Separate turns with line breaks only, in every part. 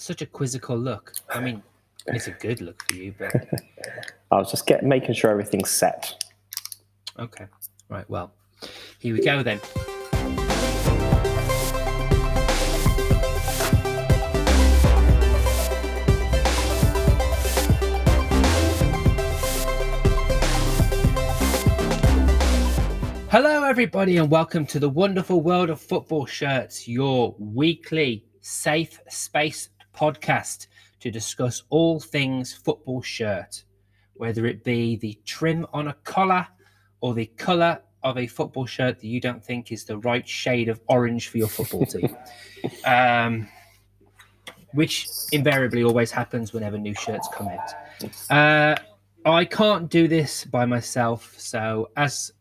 such a quizzical look. I mean, it's a good look for you, but
I was just get making sure everything's set.
okay. Right. Well, here we go then. Hello, everybody, and welcome to the wonderful world of football shirts, your weekly safe space podcast to discuss all things football shirt, whether it be the trim on a collar or the colour of a football shirt that you don't think is the right shade of orange for your football team. um, which invariably always happens whenever new shirts come out. Uh, I can't do this by myself, so as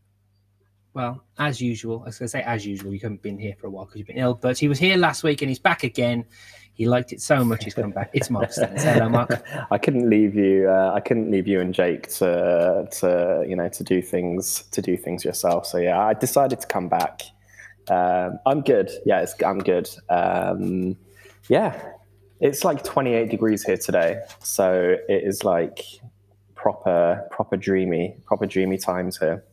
well, as usual, I was going to say as usual, you haven't been here for a while because you've been ill, but he was here last week and he's back again. He liked it so much he's come back. It's Mark Stennis. Hello, Mark.
I couldn't leave you. Uh, I couldn't leave you and Jake to to you know to do things to do things yourself. So yeah, I decided to come back. Um, I'm good. Yeah, it's, I'm good. Um, yeah, it's like 28 degrees here today, so it is like proper proper dreamy proper dreamy times here.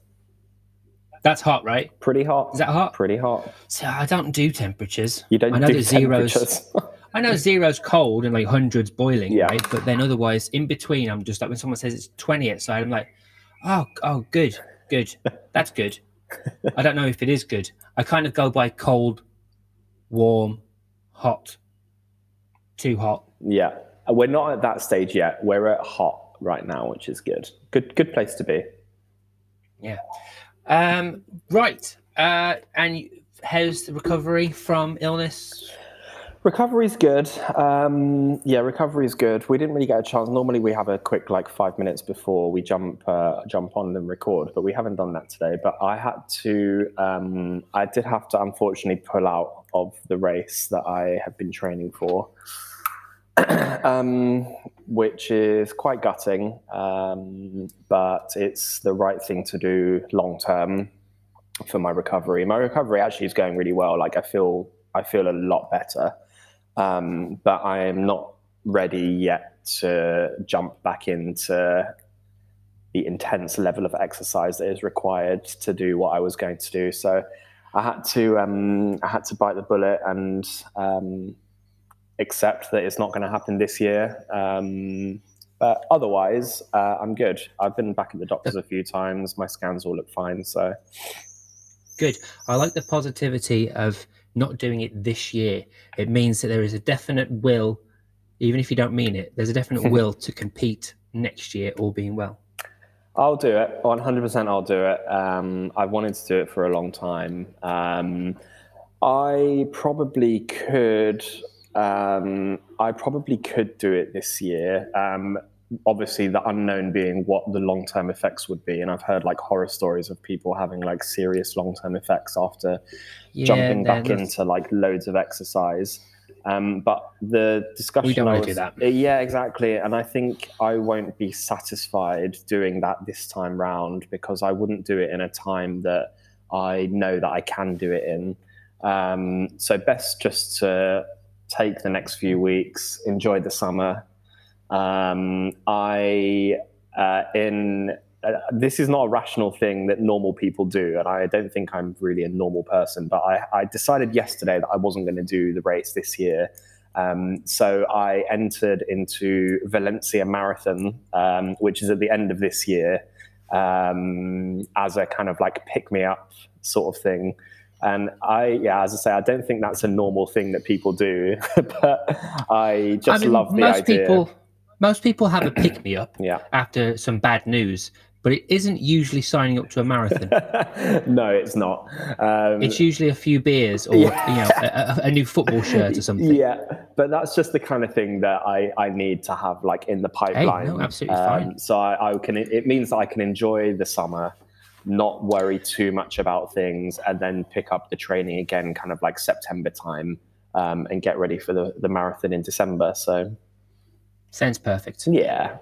That's hot, right?
Pretty hot.
Is that hot?
Pretty hot.
So I don't do temperatures.
You don't
I know
do
the zeros. I know zero's cold and like hundreds boiling,
Yeah.
right? But then otherwise, in between, I'm just like when someone says it's 20 outside, I'm like, oh, oh, good, good, that's good. I don't know if it is good. I kind of go by cold, warm, hot, too hot.
yeah, we're not at that stage yet. We're at hot right now, which is good. Good good place to be.
Yeah. Um, right. Uh, and how's the recovery from illness?
Recovery's good. Um, yeah, recovery's good. We didn't really get a chance. Normally, we have a quick like five minutes before we jump uh, jump on and record, but we haven't done that today. But I had to. Um, I did have to unfortunately pull out of the race that I have been training for, um, which is quite gutting. Um, but it's the right thing to do long term for my recovery. My recovery actually is going really well. Like I feel, I feel a lot better um, but I am not ready yet to jump back into the intense level of exercise that is required to do what I was going to do. So I had to um, I had to bite the bullet and um, accept that it's not going to happen this year. Um, but otherwise, uh, I'm good. I've been back at the doctors a few times. My scans all look fine. So
Good. I like the positivity of not doing it this year. It means that there is a definite will, even if you don't mean it, there's a definite will to compete next year, all being well.
I'll do it. 100% I'll do it. Um, I've wanted to do it for a long time. Um, I probably could. Um, I probably could do it this year. Obviously, the unknown being what the long term effects would be. And I've heard like horror stories of people having like serious long term effects after jumping back into like loads of exercise. Um, but the discussion
We don't
I
wanna do that.
Uh, Yeah, exactly. And I think I won't be satisfied doing that this time round because I wouldn't do it in a time that I know that I can do it in. Um, so best just to take the next few weeks, enjoy the summer. Um, I uh, in uh, this is not a rational thing that normal people do, and I don't think I'm really a normal person. But I, I decided yesterday that I wasn't going to do the race this year. Um, so I entered into Valencia Marathon, um, which is at the end of this year, um, as a kind of like pick me up sort of thing. And I, yeah, as I say, I don't think that's a normal thing that people do, but I just
I mean,
love the
most
idea.
people most people have a pick me up
Yeah.
after some bad news, but it isn't usually signing up to a marathon.
no, it's not. Um,
It's usually a few beers or
Yeah.
you know a, a- a new football shirt or something.
Yeah, but that's just the kind of thing that I, I need to have like in the pipeline. Um,
absolutely fine.
So I, I can. It means that I can enjoy the summer, not worry too much about things, and then pick up the training again, kind of like September time, um, and get ready for the, the marathon in December. So
Sounds perfect.
yeah,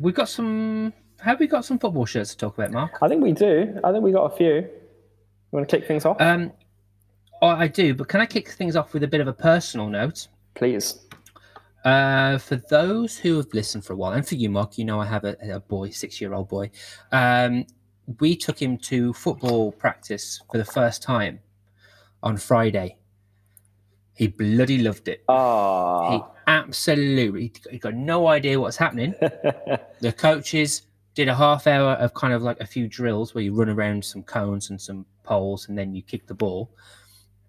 We've got some. Have we got some football shirts to talk about, Mark?
I think we do. I think we got a few. You want to kick things off,
Um, I do, but can I kick things off with a bit of a personal note?
please?
Uh, for those who have listened for a while, and for you, Mark, you know I have a, a boy, six-year-old boy. Um, we took him to football practice for the first time on Friday. He bloody loved it. He
Ah,
absolutely he got no idea what's happening. The coaches did a half hour of kind of like a few drills where you run around some cones and some poles and then you kick the ball.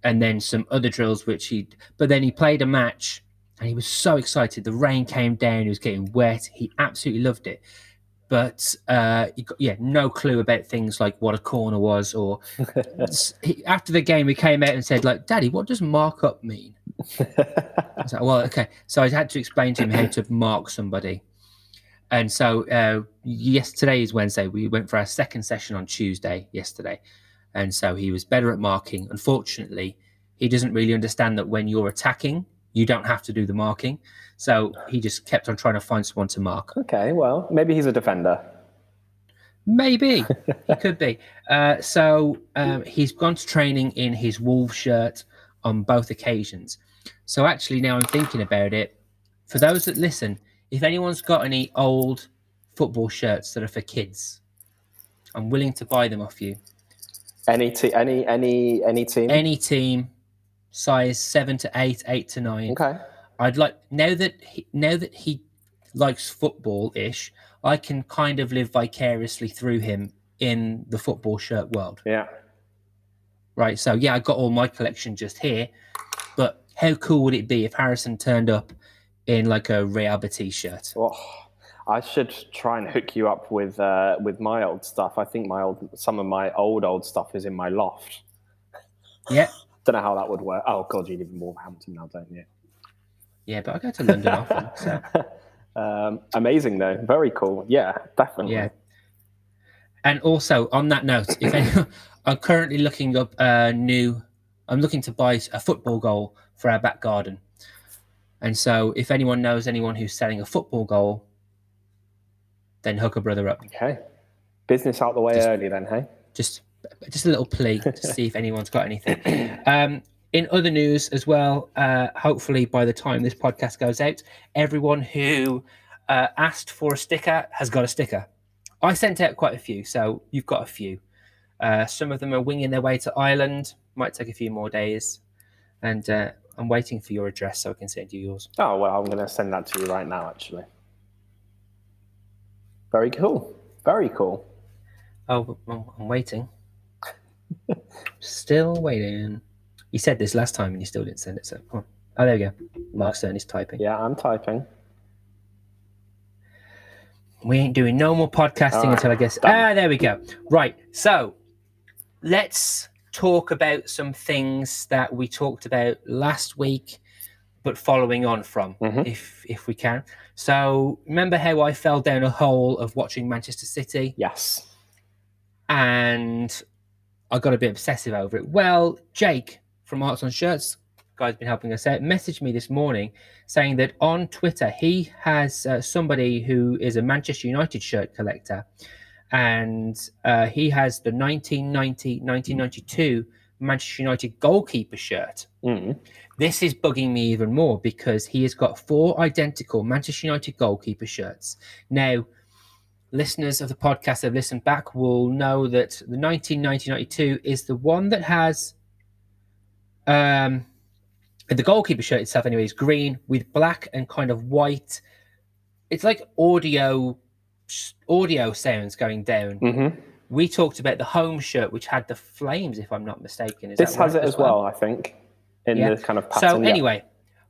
And then some other drills which he but then he played a match and he was so excited. The rain came down, he was getting wet. He absolutely loved it. But uh, got, yeah, no clue about things like what a corner was, or he, after the game, he came out and said, "Like, Daddy, what does mark up mean?" I was like, well, okay. So I had to explain to him how to mark somebody. And so, uh, yes, today is Wednesday. We went for our second session on Tuesday, yesterday. And so he was better at marking. Unfortunately, he doesn't really understand that when you're attacking, you don't have to do the marking. So he just kept on trying to find someone to mark.
okay, well, maybe he's a defender.
Maybe he could be. Uh, so um, he's gone to training in his Wolves shirt on both occasions. So actually, now I'm thinking about it. For those that listen, if anyone's got any old football shirts that are for kids, I'm willing to buy them off you.
Any te- any any any team?
Any team, size seven to eight, eight to nine.
okay.
I'd like now that he, now that he likes football ish, I can kind of live vicariously through him in the football shirt world.
Yeah.
Right. So yeah, I got all my collection just here, but how cool would it be if Harrison turned up in like a Real Betis shirt?
Oh, I should try and hook you up with uh, with my old stuff. I think my old some of my old old stuff is in my loft.
Yeah,
Don't know how that would work. Oh God, you live in Wolverhampton now, don't you?
yeah, but I go to London often, so
um, amazing though, very cool. Yeah, definitely.
yeah. And also on that note, if anyone, I'm currently looking up a new. I'm looking to buy a football goal for our back garden, and so if anyone knows anyone who's selling a football goal, then hook a brother up.
Okay. Business out the way
Just-
early then, hey?
just just a little plea to see if anyone's got anything. Um, in other news as well, uh, hopefully by the time this podcast goes out, everyone who uh, asked for a sticker has got a sticker. I sent out quite a few, so you've got a few. Uh, some of them are winging their way to Ireland. Might take a few more days, and uh, I'm waiting for your address so I can send you yours.
Oh well, I'm going to send that to you right now. Actually. Very cool. Very cool.
Oh, I'm waiting. Still waiting. You said this last time and you still didn't send it. So, on. oh, there we go. Mark Stern is typing.
Yeah, I'm typing.
We ain't doing no more podcasting
right,
until I guess.
done.
Ah, there we go. Right. So, let's talk about some things that we talked about last week, but following on from,
Mhm.
if if we can. So, remember how I fell down a hole of watching Manchester City?
Yes.
and I got a bit obsessive over it. Well, Jake from Arts on Shirts, guy's been helping us out, messaged me this morning saying that on Twitter he has uh, somebody who is a Manchester United shirt collector, and uh, he has the 1990-1992 Manchester United goalkeeper shirt.
Mm.
This is bugging me even more because he has got four identical Manchester United goalkeeper shirts. Now, listeners of the podcast that have listened back will know that the 1990-92 is the one that has um the goalkeeper shirt itself anyway is green with black and kind of white it's like audio audio sounds going down
hmm
we talked about the home shirt which had the flames if i'm not mistaken is
This has
right
it as well, I think, in
Yeah.
the kind of
so
pattern. yeah.
anyway,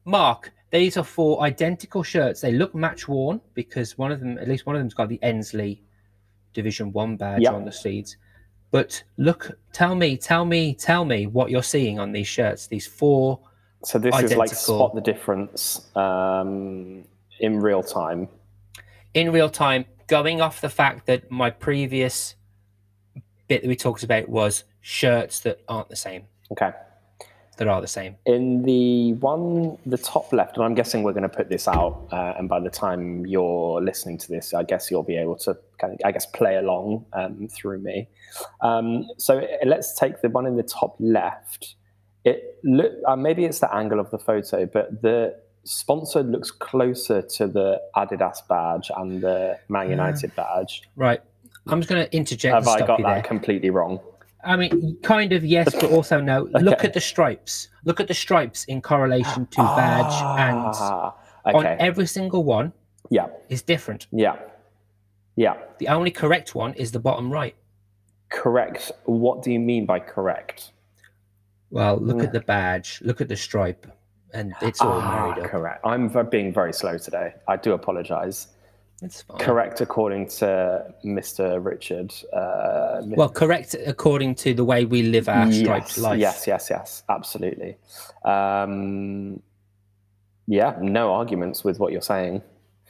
Mark, these are four identical shirts. They look match worn because one of them, at least one of them's got the Ensley Division One badge
Yeah.
on the sleeves. But look, tell me, tell me, tell me what you're seeing on these shirts. These four.
So this is like spot the difference um, in real time.
in real time, going off the fact that my previous bit that we talked about was shirts that aren't the same,
Okay.
That are the same.
In the one, the top left, and I'm guessing we're going to put this out, uh, and by the time you're listening to this, I guess you'll be able to, kind of, I guess, play along um, through me. Um, so uh, let's take the one in the top left. It look uh, maybe it's the angle of the photo, but the sponsored looks closer to the Adidas badge and the Man United badge.
Right. I'm just going to interject
Have I got
you
that
there.
completely wrong?
I mean, kind of yes, but also no. Look at the stripes. Look at the stripes in correlation to badge,
Ah,
and on every single one
yeah,
is different.
yeah, yeah.
The only correct one is the bottom right.
Correct. What do you mean by correct?
Well, look
Yeah.
at the badge. Look at the stripe, and it's all
Ah,
married up.
correct. I'm being very slow today. I do apologise.
It's fine.
Correct according to Mr. Richard. Uh, Mr.
Well, correct according to the way we live our striped
yes,
life.
yes, yes, yes, absolutely. Um, yeah, no arguments with what you're saying.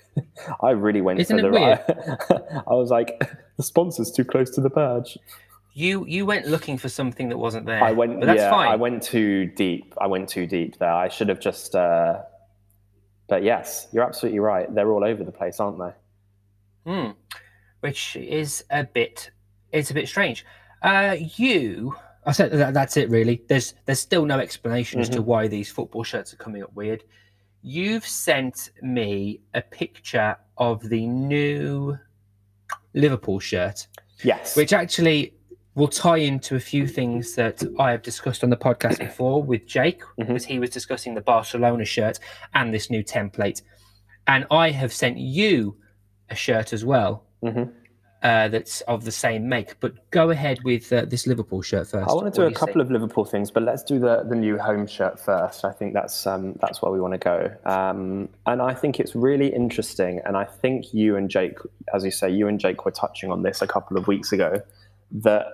I really went
Isn't
for the right. I was like, the sponsor's too close to the badge.
You you went looking for something that wasn't there.
I went,
but that's
yeah,
fine.
I went too deep. I went too deep there. I should have just. Uh, but yes, you're absolutely right. They're all over the place, aren't they?
Hmm. Which is a bit it's a bit strange. Uh you I said that, that's it really. There's there's still no explanation as to why these football shirts are coming up weird. You've sent me a picture of the new Liverpool shirt,
Yes.
which actually will tie into a few things that I have discussed on the podcast before with Jake,
Mhm.
because he was discussing the Barcelona shirt and this new template. And I have sent you a shirt as well
Mhm.
uh, that's of the same make. But go ahead with uh, this Liverpool shirt first.
I want to do a couple of Liverpool things, but let's do the, the new home shirt first. I think that's um, that's where we want to go, um, and I think it's really interesting. And I think you and Jake, as you say, you and Jake were touching on this a couple of weeks ago. That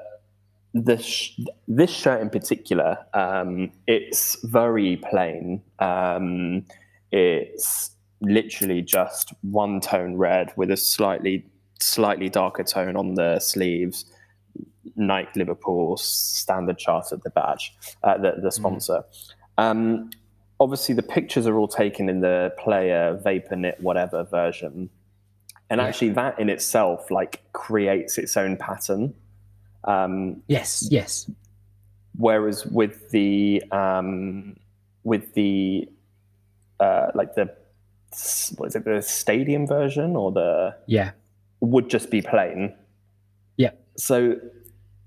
this sh- this shirt in particular, um, it's very plain. Um, it's literally just one tone red with a slightly slightly darker tone on the sleeves. Nike Liverpool Standard Chartered the badge, uh, the, the sponsor. Um, obviously, the pictures are all taken in the player vapor knit whatever version, and actually that in itself like creates its own pattern. Um,
Yes, yes.
whereas with the um, with the uh, like the what is it the stadium version or the
Yeah.
would just be plain.
Yeah.
So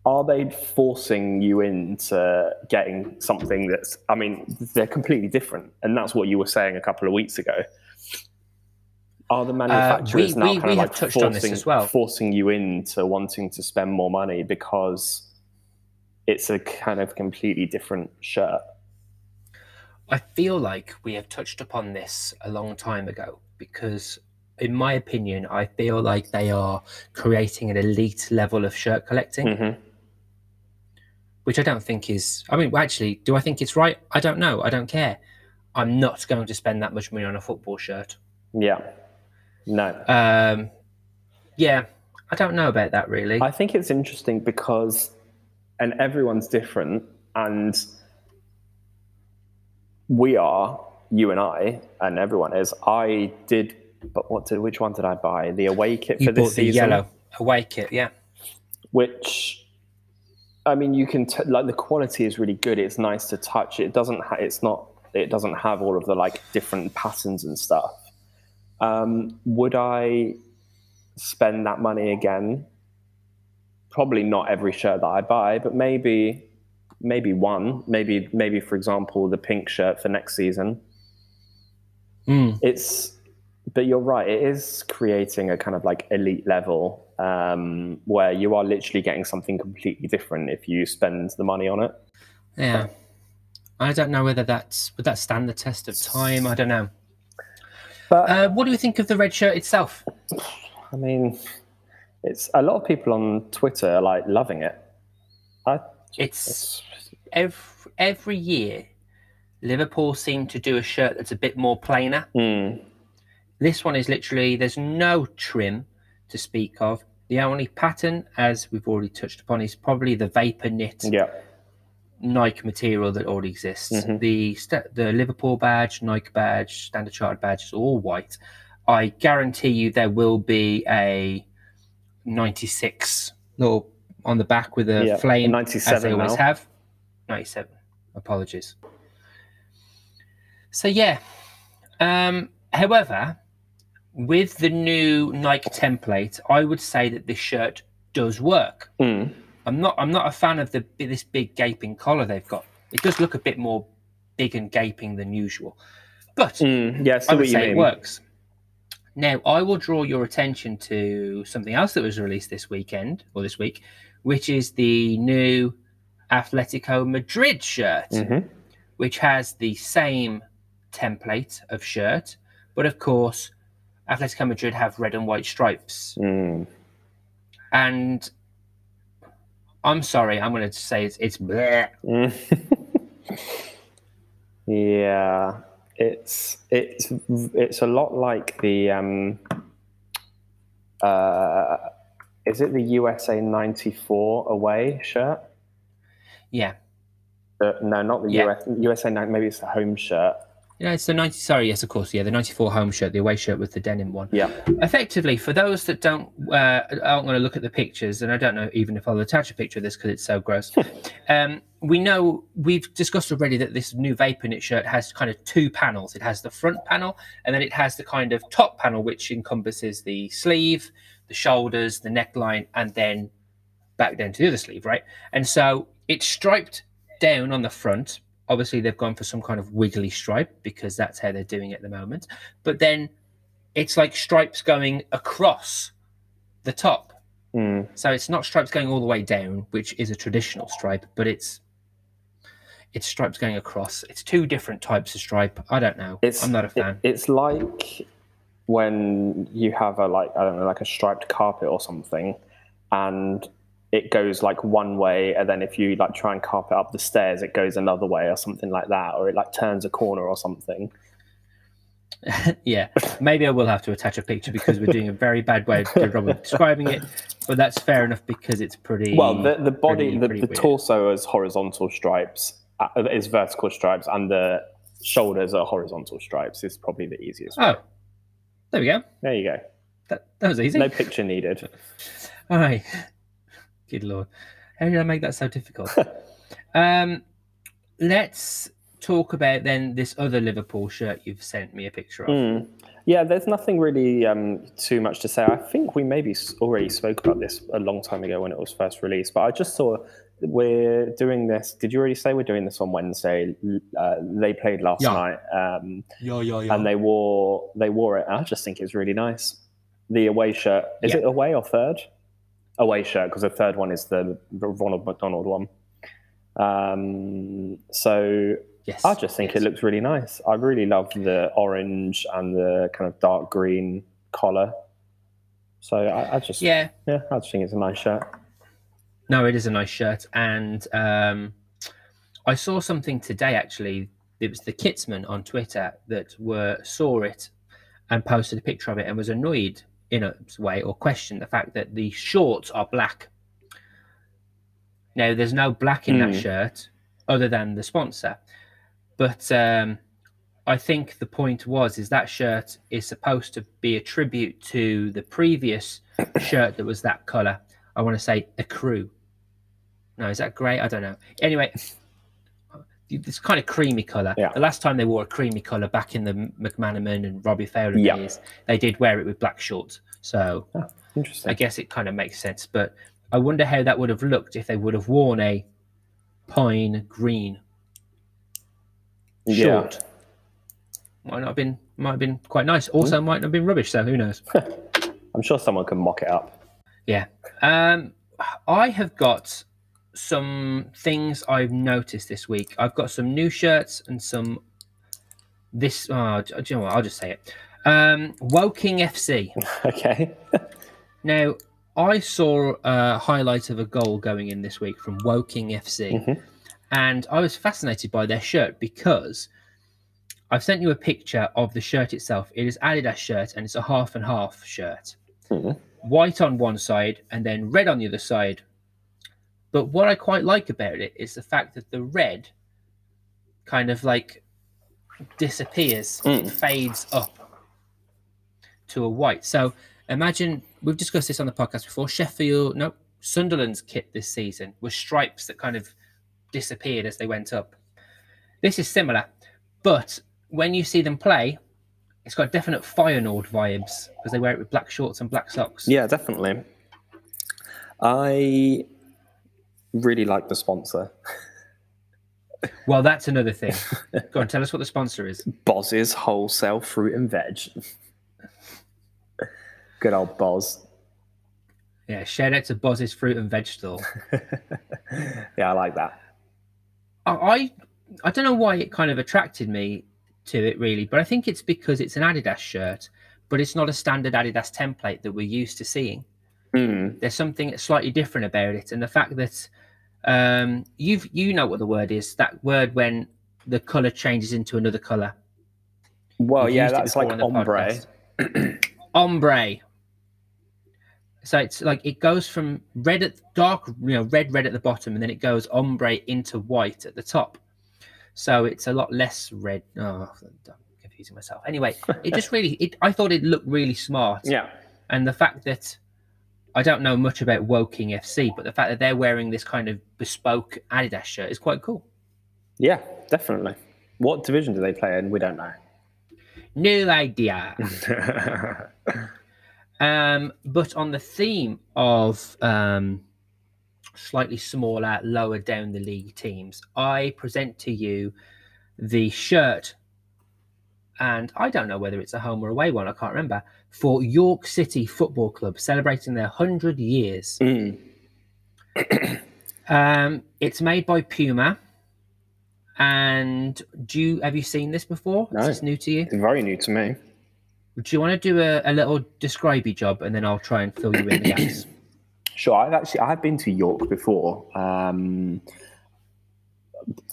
are they forcing you into getting something that's I mean, they're completely different. And that's what you were saying a couple of weeks ago. Are the manufacturers
we-
now
we-
kind
we
of like
touched
forcing,
as well.
forcing you into wanting to spend more money because it's a kind of completely different shirt?
I feel like we have touched upon this a long time ago because, in my opinion, I feel like they are creating an elite level of shirt collecting,
Mm-hmm.
which I don't think is. I mean, actually, do I think it's right? I don't know. I don't care. I'm not going to spend that much money on a football shirt.
Yeah. No.
Um, yeah, I don't know about that really.
I think it's interesting because, and everyone's different, and we are, you and I, and everyone is. I did, but what did? Which one did I buy? The away kit
you
for this season,
yellow away kit, yeah.
which. I mean, you can t- like the quality is really good. It's nice to touch. It doesn't. Ha- it's not. It doesn't have all of the like different patterns and stuff. Um, would I spend that money again? Probably not every shirt that I buy, but maybe maybe one. Maybe maybe for example the pink shirt for next season.
Mm.
It's but you're right. It is creating a kind of like elite level um, where you are literally getting something completely different if you spend the money on it.
Yeah. I don't know whether that's would that stand the test of time. I don't know.
But
Uh, what do you think of the red shirt itself?
I mean, it's a lot of people on Twitter are like loving it. I,
It's
it's
every every year, Liverpool seem to do a shirt that's a bit more plainer.
mm,
This one is literally there's no trim to speak of. The only pattern, as we've already touched upon, is probably the vapor knit
yeah,
Nike material that already exists.
Mhm.
The st- the Liverpool badge, Nike badge, Standard Chartered badge is all white. I guarantee you there will be a 96 little on the back with a
Yeah,
flame,
a
as they
97
always
now.
have. 97. Apologies. So yeah, Um, however, with the new Nike template, I would say that this shirt does work.
Mm.
I'm not. I'm not a fan of the this big gaping collar they've got. It does look a bit more big and gaping than usual, but
Mm. Yeah, I see
I
what
would say
mean.
it works. Now, I will draw your attention to something else that was released this weekend or this week, which is the new Atletico Madrid shirt,
Mhm.
which has the same template of shirt, but of course, Atletico Madrid have red and white stripes.
Mm.
And I'm sorry, I'm going to say it's, it's bleh.
Yeah, it's it's it's a lot like the um, uh, is it the USA '94 away shirt?
Yeah.
Uh, no, not the
Yeah.
US, USA. Maybe it's the home shirt.
Yeah, it's the 90. Sorry, yes, of course. Yeah, the 94 home shirt, the away shirt with the denim one.
Yeah.
effectively for those that don't uh, aren't going to look at the pictures and i don't know even if i'll attach a picture of this because it's so gross um, we know we've discussed already that this new vapor knit shirt has kind of two panels it has the front panel and then it has the kind of top panel which encompasses the sleeve the shoulders the neckline and then back down to the other sleeve right and so it's striped down on the front obviously they've gone for some kind of wiggly stripe because that's how they're doing it at the moment but then it's like stripes going across the top.
Mm.
So it's not stripes going all the way down, which is a traditional stripe, but it's it's stripes going across. It's two different types of stripe. I don't know.
It's
I'm not a
it-
fan.
it's like when you have a like I don't know like a striped carpet or something, and it goes like one way, and then if you like try and carpet up the stairs, it goes another way or something like that, or it like turns a corner or something.
yeah, maybe I will have to attach a picture because we're doing a very bad way of describing it, but that's fair enough because it's pretty.
Well, the the body,
pretty-
the,
pretty
the torso is horizontal stripes, uh, is vertical stripes, and the shoulders are horizontal stripes. Is probably the easiest. way.
Oh, there we go.
There you go.
That, that was easy.
No picture needed.
All right. Good lord. How did I make that so difficult? um, let's talk about then this other Liverpool shirt you've sent me a picture of.
Mm. Yeah, there's nothing really um, too much to say. I think we maybe already spoke about this a long time ago when it was first released, but I just saw we're doing this. Did you already say we're doing this on Wednesday? Uh, they played last
Yeah.
night, um,
Yeah, yeah,
and they wore they wore it. I just think it's really nice. The away shirt is
Yeah.
it away or third? Away shirt because the third one is the Ronald McDonald one. Um, so
yes.
I just think
yes.
it looks really nice. I really love the orange and the kind of dark green collar. So I, I just yeah.
Yeah.
I just think it's a nice shirt.
No, it is a nice shirt. And um, I saw something today actually. It was the Kitsman on Twitter that were saw it and posted a picture of it and was annoyed in a way or question the fact that the shorts are black. Now, there's no black in that
Hmm.
shirt other than the sponsor. But um, I think the point was is that shirt is supposed to be a tribute to the previous shirt that was that color. I want to say ecru. No, is that great? I don't know. Anyway, this kind of creamy color.
Yeah.
The last time they wore a creamy color back in the McManaman and Robbie Fowler
Yeah.
days, they did wear it with black shorts. So
Interesting.
I guess it kind of makes sense. But I wonder how that would have looked if they would have worn a pine green
yeah.
short. Might not have been might have been quite nice. Also might not have been rubbish, so who knows?
I'm sure someone can mock it up.
Yeah. Um, I have got some things I've noticed this week. I've got some new shirts and some this. Oh, do you know what? I'll just say it. Um, Woking FC.
okay.
Now, I saw a highlight of a goal going in this week from Woking FC,
Mhm.
and I was fascinated by their shirt because I've sent you a picture of the shirt itself. It is Adidas shirt, and it's a half and half shirt.
Mhm.
White on one side and then red on the other side. But what I quite like about it is the fact that the red kind of like disappears,
Mm.
fades up to a white. So imagine we've discussed this on the podcast before. Sheffield, no, Sunderland's kit this season was stripes that kind of disappeared as they went up. This is similar, but when you see them play, it's got definite Feyenoord vibes because they wear it with black shorts and black socks.
Yeah, definitely. I really like the sponsor.
Well, that's another thing. Go on, tell us what the sponsor is.
Boz's Wholesale Fruit and Veg. Good old Boz.
Yeah, shout out to Boz's Fruit and Vegetable.
Yeah, I like that.
I, I I don't know why it kind of attracted me to it really, but I think it's because it's an Adidas shirt, but it's not a standard Adidas template that we're used to seeing.
Mm.
There's something slightly different about it, and the fact that um, you've you know what the word is that word when the color changes into another color.
Well,
We've
yeah, that's like ombre.
Ombre. So it's like it goes from red at dark, you know, red red at the bottom, and then it goes ombre into white at the top. So it's a lot less red. Oh, I'm confusing myself. Anyway, it just really, it, I thought it looked really smart.
Yeah.
And the fact that I don't know much about Woking FC, but the fact that they're wearing this kind of bespoke Adidas shirt is quite cool.
Yeah, definitely. What division do they play in? We don't know.
No idea. Um, but on the theme of um, slightly smaller, lower down the league teams, I present to you the shirt, and I don't know whether it's a home or away one, I can't remember, for York City Football Club celebrating their 100 years.
Mm.
Um, it's made by Puma. And do you have you seen this before?
No.
Is this new to you?
It's very new to me.
Do you want to do a, a little describey job and then I'll try and fill you in the gaps?
Sure, I've actually I've been to York before. Um,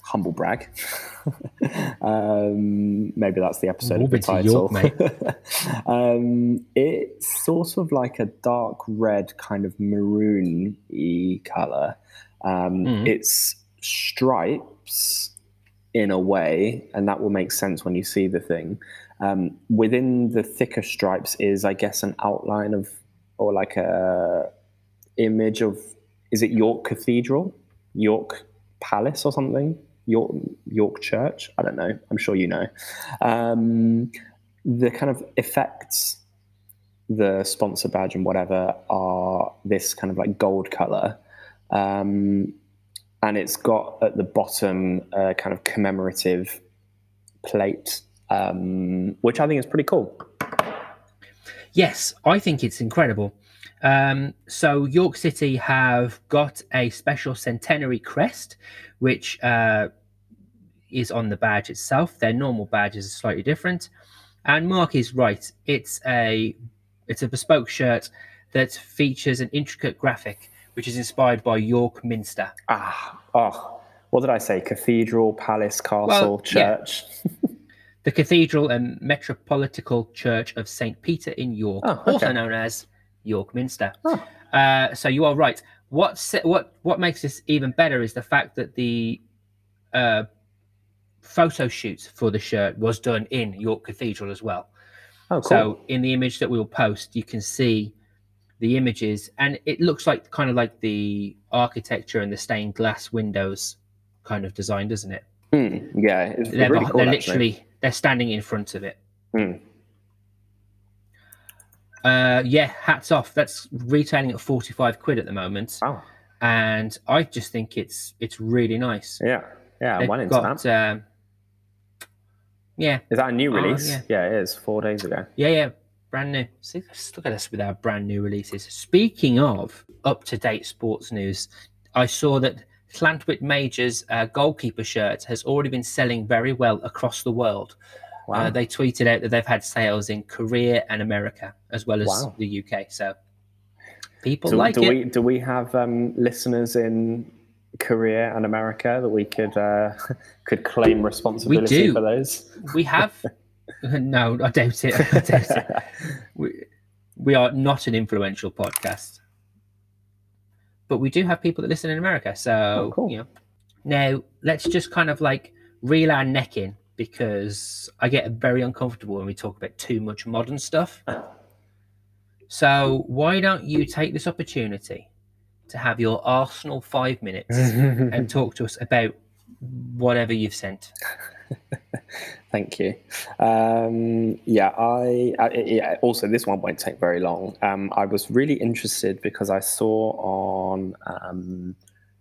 humble brag. um, maybe that's the episode of the title.
York,
um, it's sort of like a dark red, kind of maroon-y color. Um,
Mhm.
It's stripes in a way, and that will make sense when you see the thing. Um, within the thicker stripes is, I guess, an outline of, or like a image of, is it York Cathedral, York Palace, or something? York York Church. I don't know. I'm sure you know. Um, the kind of effects, the sponsor badge and whatever, are this kind of like gold color. Um, and it's got at the bottom a kind of commemorative plate, um, which I think is pretty cool.
Yes, I think it's incredible. Um, so York City have got a special centenary crest, which uh, is on the badge itself. Their normal badges are slightly different, and Mark is right. It's a it's a bespoke shirt that features an intricate graphic, which is inspired by York Minster.
Ah, oh, what did I say? Cathedral, palace, castle,
Well, yeah.
church.
the Cathedral and Metropolitical Church of St. Peter in York,
Oh, okay.
also known as York Minster.
Oh.
Uh, so you are right. What what what makes this even better is the fact that the uh, photo shoot for the shirt was done in York Cathedral as well.
Oh, cool.
So in the image that we'll post, you can see the images, and it looks like kind of like the architecture and the stained glass windows kind of design, doesn't it?
Hmm, yeah, it's
They're,
really cool.
they're literally they're standing in front of it.
Hmm.
Uh, yeah, hats off. That's retailing at forty five quid at the moment,
Wow.
and I just think it's it's really nice.
Yeah, yeah,
They've
went into
got, um, yeah,
Is that a new
Oh,
release?
yeah.
yeah, it is. Four days ago.
yeah, yeah, brand new. See, let's look at us with our brand new releases. Speaking of up to date sports news, I saw that Llantwit Major's uh, goalkeeper shirt has already been selling very well across the world.
Wow.
Uh, they tweeted out that they've had sales in Korea and America as well as
Wow.
the UK. So people
do,
like
do
it.
we do we have um, listeners in Korea and America that we could uh, could claim responsibility
do.
for those?
We have. no, I doubt it. I doubt it. We, we are not an influential podcast, but we do have people that listen in America. So
Oh, cool.
you know. Now let's just kind of like reel our neck in because I get very uncomfortable when we talk about too much modern stuff. So why don't you take this opportunity to have your Arsenal five minutes and talk to us about whatever you've sent?
Thank you. Um, yeah, I, I, yeah. Also, this one won't take very long. Um, I was really interested because I saw on um,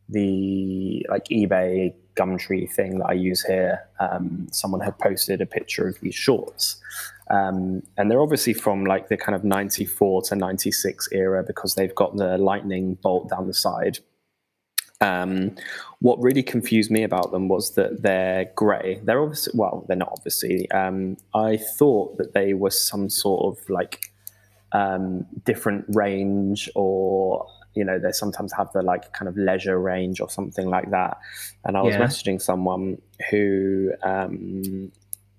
the like eBay Gumtree thing that I use here. Um, someone had posted a picture of these shorts, um, and they're obviously from like the kind of '94 to '96 era because they've got the lightning bolt down the side um, what really confused me about them was that they're grey. They're obviously, well, they're not obviously. Um, I thought that they were some sort of like um, different range or you know they sometimes have the like kind of leisure range or something like that and i was yeah. messaging someone who um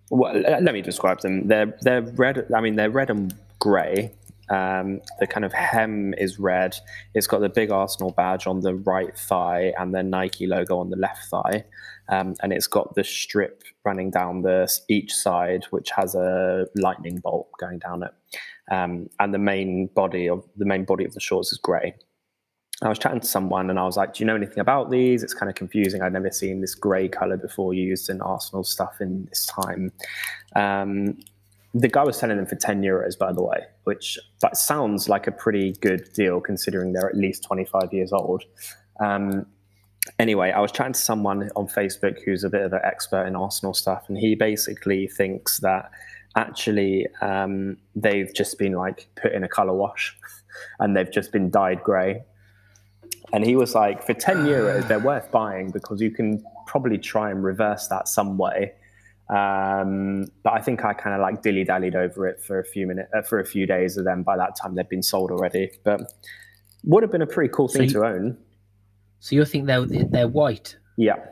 well let me describe them they're they're red i mean they're red and gray um, the kind of hem is red. It's got the big Arsenal badge on the right thigh and the Nike logo on the left thigh. Um, and it's got the strip running down the each side, which has a lightning bolt going down it. Um, and the main body of the main body of the shorts is grey. I was chatting to someone and I was like, "Do you know anything about these?" It's kind of confusing. I'd never seen this grey color before used in Arsenal stuff in this time. Um, the guy was selling them for 10 euros, by the way, which that sounds like a pretty good deal considering they're at least 25 years old. Um, anyway, I was chatting to someone on Facebook who's a bit of an expert in Arsenal stuff, and he basically thinks that actually um, they've just been like put in a color wash and they've just been dyed grey. And he was like, for 10 euros, they're worth buying because you can probably try and reverse that some way um, but I think I kind of like dilly dallied over it for a few minutes, uh, for a few days, and then by that time they'd been sold already. But would have been a pretty cool thing so you, to own.
So you think they're they're white?
Yeah,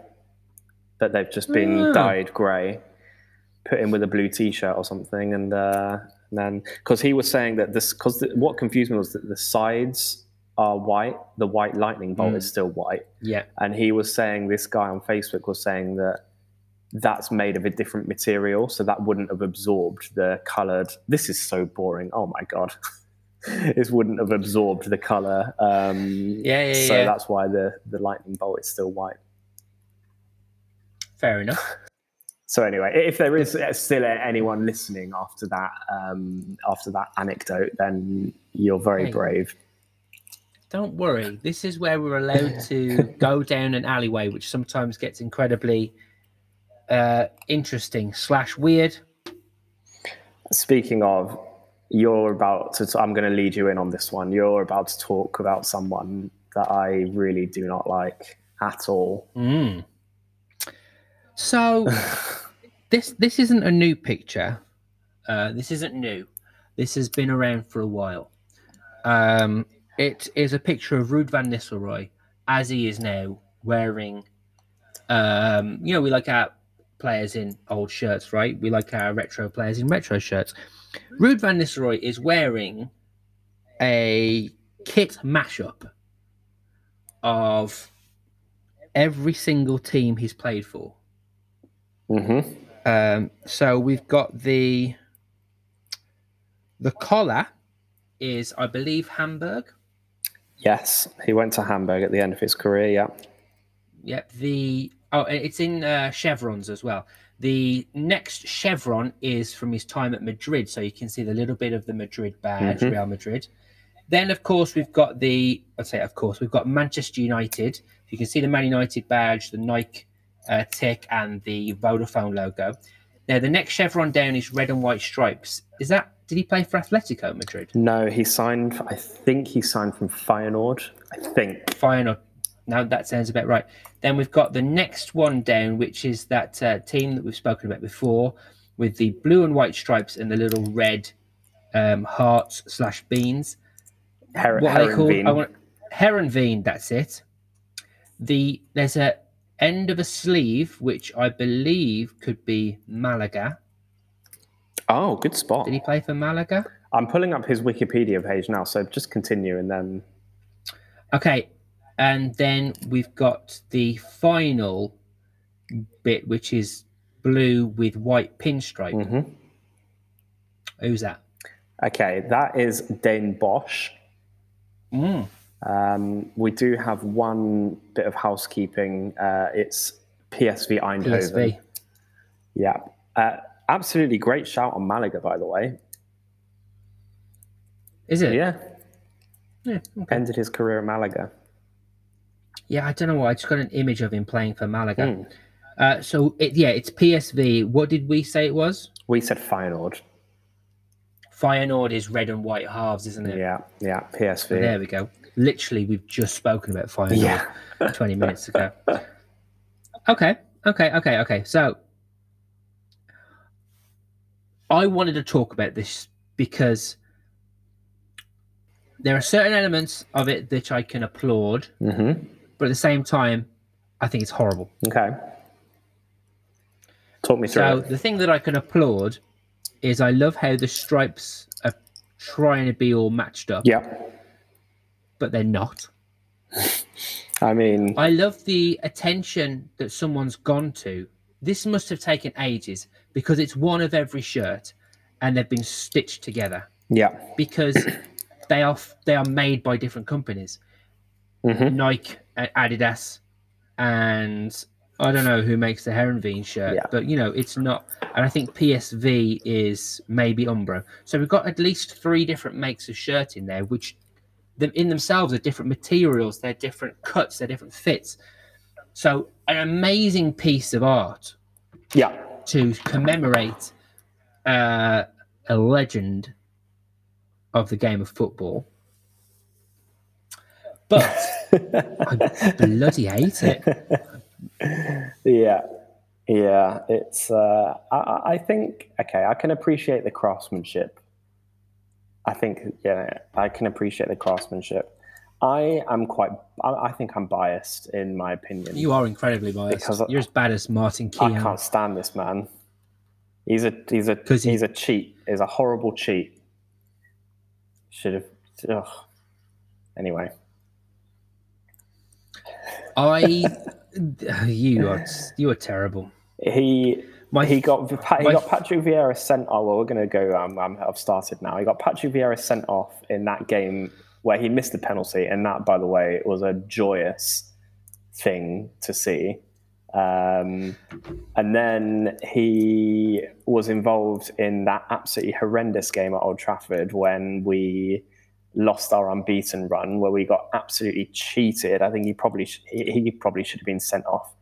that they've just been oh. dyed grey, put in with a blue T-shirt or something, and, uh, and then because he was saying that this because what confused me was that the sides are white, the white lightning bolt mm. is still white.
Yeah,
and he was saying this guy on Facebook was saying that that's made of a different material, so that wouldn't have absorbed the colored. This is so boring. Oh my god, this wouldn't have absorbed the color. Um,
yeah, yeah,
So
yeah.
that's why the the lightning bolt is still white.
Fair enough.
So anyway, if there is still anyone listening after that, um, after that anecdote, then you're very hey, brave.
Don't worry. This is where we're allowed to go down an alleyway, which sometimes gets incredibly uh, interesting slash weird.
Speaking of, you're about to. I'm going to lead you in on this one. You're about to talk about someone that I really do not like at all.
Mm. So, this this isn't a new picture. Uh, this isn't new. This has been around for a while. Um, it is a picture of Ruud van Nistelrooy as he is now wearing. Um, you know, we like our players in old shirts, right? We like our retro players in retro shirts. Ruud van Nistelrooy is wearing a kit mashup of every single team he's played for.
Mm-hmm.
Um, so we've got the the collar is, I believe, Hamburg.
Yes, he went to Hamburg at the end of his career. Yeah.
Yep. The Oh, it's in uh, chevrons as well. The next chevron is from his time at Madrid, so you can see the little bit of the Madrid badge, mm-hmm. Real Madrid. Then, of course, we've got the. I'd say, of course, we've got Manchester United. You can see the Man United badge, the Nike uh, tick, and the Vodafone logo. Now, the next chevron down is red and white stripes. Is that? Did he play for Atletico Madrid?
No, he signed. I think he signed from Feyenoord. I think
Feyenoord. Now that sounds about right. Then we've got the next one down, which is that uh, team that we've spoken about before, with the blue and white stripes and the little red um, hearts slash beans.
Her- what are they called? I want
Heerenveen. That's it. The there's a end of a sleeve, which I believe could be Malaga.
Oh, good spot.
Did he play for Malaga?
I'm pulling up his Wikipedia page now, so just continue and then.
Okay, and then we've got the final bit, which is blue with white pinstripe.
Mm-hmm.
Who's that?
Okay, that is Den Bosch.
Mm.
Um, we do have one bit of housekeeping. Uh, it's PSV Eindhoven. PSV. Yeah. Uh, absolutely great shout on Malaga, by the way.
Is it?
Yeah.
Yeah. Okay.
Ended his career at Malaga.
Yeah, I don't know why. I just got an image of him playing for Malaga.
Mm.
Uh, so it, yeah, it's PSV. What did we say it was?
We said Feyenoord.
Feyenoord is red and white halves, isn't it?
Yeah. Yeah. PSV.
There we go. Literally, we've just spoken about Feyenoord
Yeah.
20 minutes ago. Okay, okay, okay, okay. So I wanted to talk about this because there are certain elements of it that I can applaud,
hmm
but at the same time, I think it's horrible.
Okay. Talk me through
So
it.
the thing that I can applaud is I love how the stripes are trying to be all matched up,
Yeah.
but they're not.
I mean,
I love the attention that someone's gone to. This must have taken ages because it's one of every shirt and they've been stitched together
yeah.
because they are they are made by different companies.
hmm
Nike, Adidas, and I don't know who makes the Heerenveen shirt,
Yeah.
but you know it's not. And I think PSV is maybe Umbro. So we've got at least three different makes of shirt in there, which them in themselves are different materials, they're different cuts, they're different fits. So an amazing piece of art
Yeah.
to commemorate uh, a legend of the game of football. But I bloody hate it.
yeah. Yeah. It's, uh, I- I, I think, okay, I can appreciate the craftsmanship. I think, yeah, I can appreciate the craftsmanship. I am quite, I, I think I'm biased in my opinion.
You are incredibly biased.
Because
You're as bad as Martin Keown.
I can't stand this man. He's a he's a
'Cause he-
he's a cheat. He's a horrible cheat. Should have. Ugh. Anyway,
I, you are you are terrible.
he
My
he got he got Patrick Vieira sent. Oh well, we're gonna go. Um, um, I've started now. He got Patrick Vieira sent off in that game where he missed the penalty, and that, by the way, was a joyous thing to see. Um, and then he was involved in that absolutely horrendous game at Old Trafford when we lost our unbeaten run, where we got absolutely cheated. I think he probably sh- he, probably should have been sent off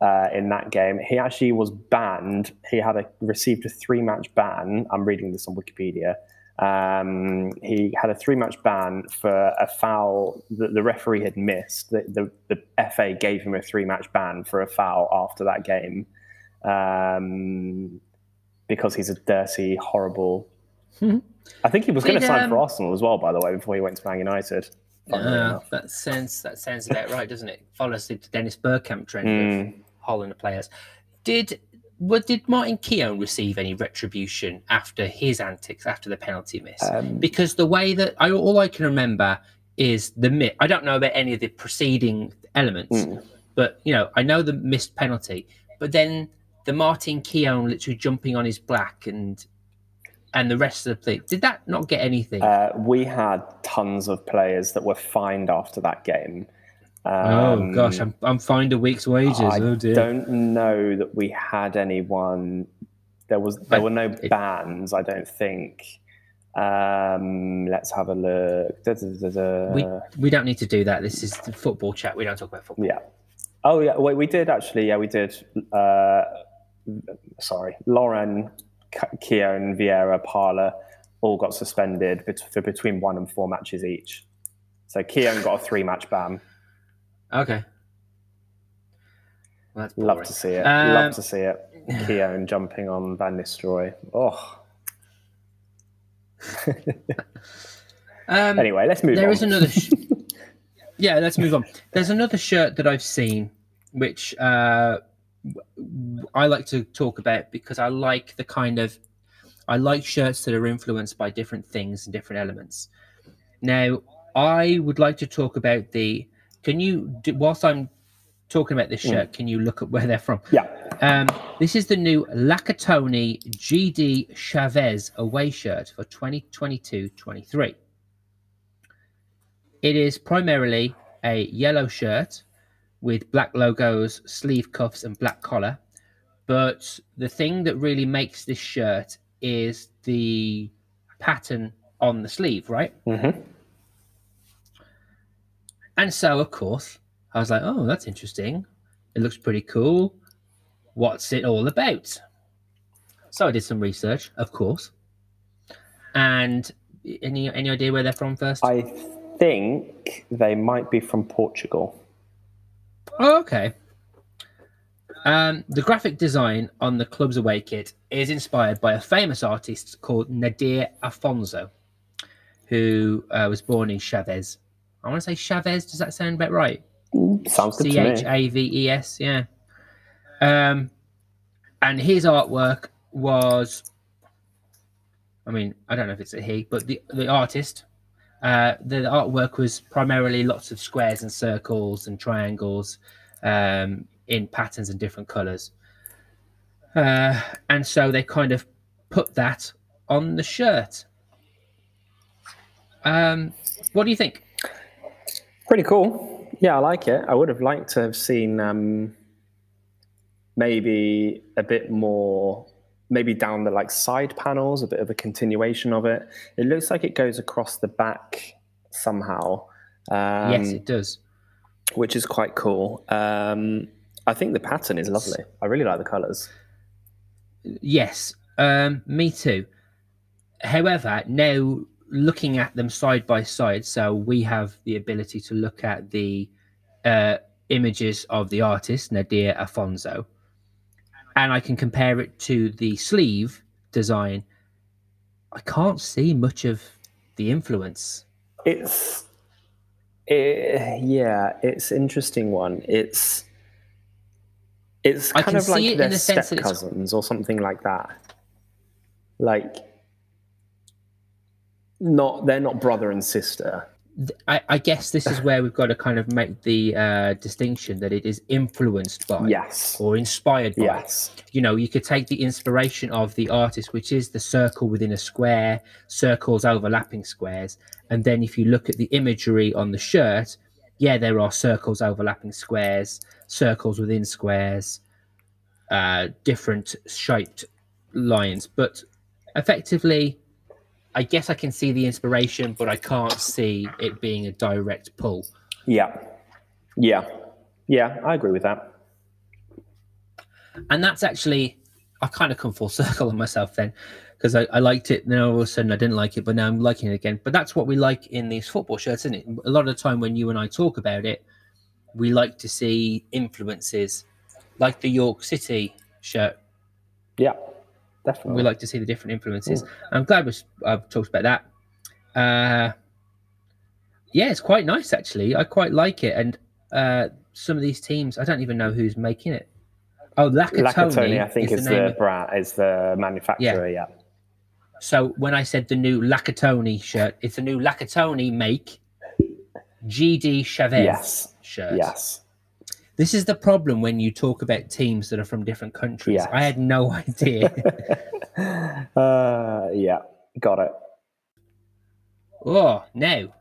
uh, in that game. He actually was banned. He had a, received a three match ban. I'm reading this on Wikipedia. Um, he had a three match ban for a foul that the referee had missed. The, the, the FA gave him a three match ban for a foul after that game um, because he's a dirty, horrible.
Mhm.
I think he was going to sign
um,
for Arsenal as well, by the way, before he went to Man United.
Uh, that sounds that sounds about right, doesn't it? Follows the Dennis Bergkamp trend
Mm.
of Holland players. Did what did Martin Keown receive any retribution after his antics after the penalty miss?
Um,
because the way that I all I can remember is the mi I don't know about any of the preceding elements,
Mm.
but you know I know the missed penalty. But then the Martin Keown literally jumping on his black and and the rest of the thing. Did that not get anything?
Uh, we had tons of players that were fined after that game.
Oh
Um,
gosh, I'm I'm fined a week's wages.
I
oh
don't know that we had anyone. There was there
I-
were no
it-
bans. I don't think. Um, let's have a look. Da, da, da.
We we don't need to do that. This is the football chat. We don't talk about football.
yeah. Oh yeah. Wait, we did actually. Yeah, we did. Uh, sorry, Lauren, Keown, Vieira, Parlour, all got suspended for between one and four matches each. So Keown got a three-match ban.
Okay. Well,
Love to see it.
Um,
Love to see it. Keown jumping on Van Nistelrooy. Oh.
Um,
Anyway, let's move
there
on.
is another. Sh- yeah, let's move on. There's another shirt that I've seen, which uh, I like to talk about because I like the kind of. I like shirts that are influenced by different things and different elements. Now, I would like to talk about the. Can you, do, whilst I'm talking about this shirt, can you look at where they're from?
yeah.
Um, this is the new Lacatoni GD Chaves away shirt for 2022-23. It is primarily a yellow shirt with black logos, sleeve cuffs, and black collar, But the thing that really makes this shirt is the pattern on the sleeve, right?
Mm-hmm.
And so, of course, I was like, oh, that's interesting. It looks pretty cool. What's it all about? So I did some research, of course. And any any idea where they're from first?
I think they might be from Portugal.
Oh, okay. Um, the graphic design on the club's away kit is inspired by a famous artist called Nadir Afonso, who uh, was born in Chaves. I want to say Chaves. Does that sound about right?
Sounds good
C
to me.
A V E S. Yeah. Um, and his artwork was, I mean, I don't know if it's a he, but the the artist, uh, the, the artwork was primarily lots of squares and circles and triangles, um, in patterns and different colors. Uh, and so they kind of put that on the shirt. Um, what do you think?
Pretty cool. Yeah, I like it. I would have liked to have seen um, maybe a bit more, maybe down the like side panels, a bit of a continuation of it. It looks like it goes across the back somehow. Um,
yes, it does.
which is quite cool. Um, I think the pattern is lovely. I really like the colours.
Yes, um, me too. However, now looking at them side by side, so we have the ability to look at the uh, images of the artist Nadir Afonso, and I can compare it to the sleeve design. I can't see much of the influence.
It's, it, yeah, it's interesting one. It's, it's
I
kind of like
it
their step cousins or something like that. Like, not they're not brother and sister.
I, I guess this is where we've got to kind of make the uh, distinction that it is influenced by
Yes,
or inspired by.
yes,
you know, you could take the inspiration of the artist, which is the circle within a square, circles overlapping squares. And then if you look at the imagery on the shirt, yeah, there are circles overlapping squares, circles within squares, uh, different shaped lines. But effectively, I guess I can see the inspiration, but I can't see it being a direct pull.
yeah, yeah, yeah. I agree with that.
and that's actually I kind of come full circle on myself then because I, I liked it then all of a sudden I didn't like it but now I'm liking it again but that's what we like in these football shirts isn't it a lot of the time when you and I talk about it we like to see influences like the York City shirt
Yeah, definitely.
we like to see the different influences I'm glad we, I've talked about that uh yeah it's quite nice actually I quite like it and uh some of these teams I don't even know who's making it oh Lacatoni,
Lacatoni, I think, is,
the
the brand, is the manufacturer. Yeah.
So when I said the new Lacatoni shirt, it's a new Lacatoni make GD Chaves
Yes.
shirt.
Yes.
This is the problem when you talk about teams that are from different countries.
Yes.
I had no idea.
uh, yeah. Got it.
oh, now,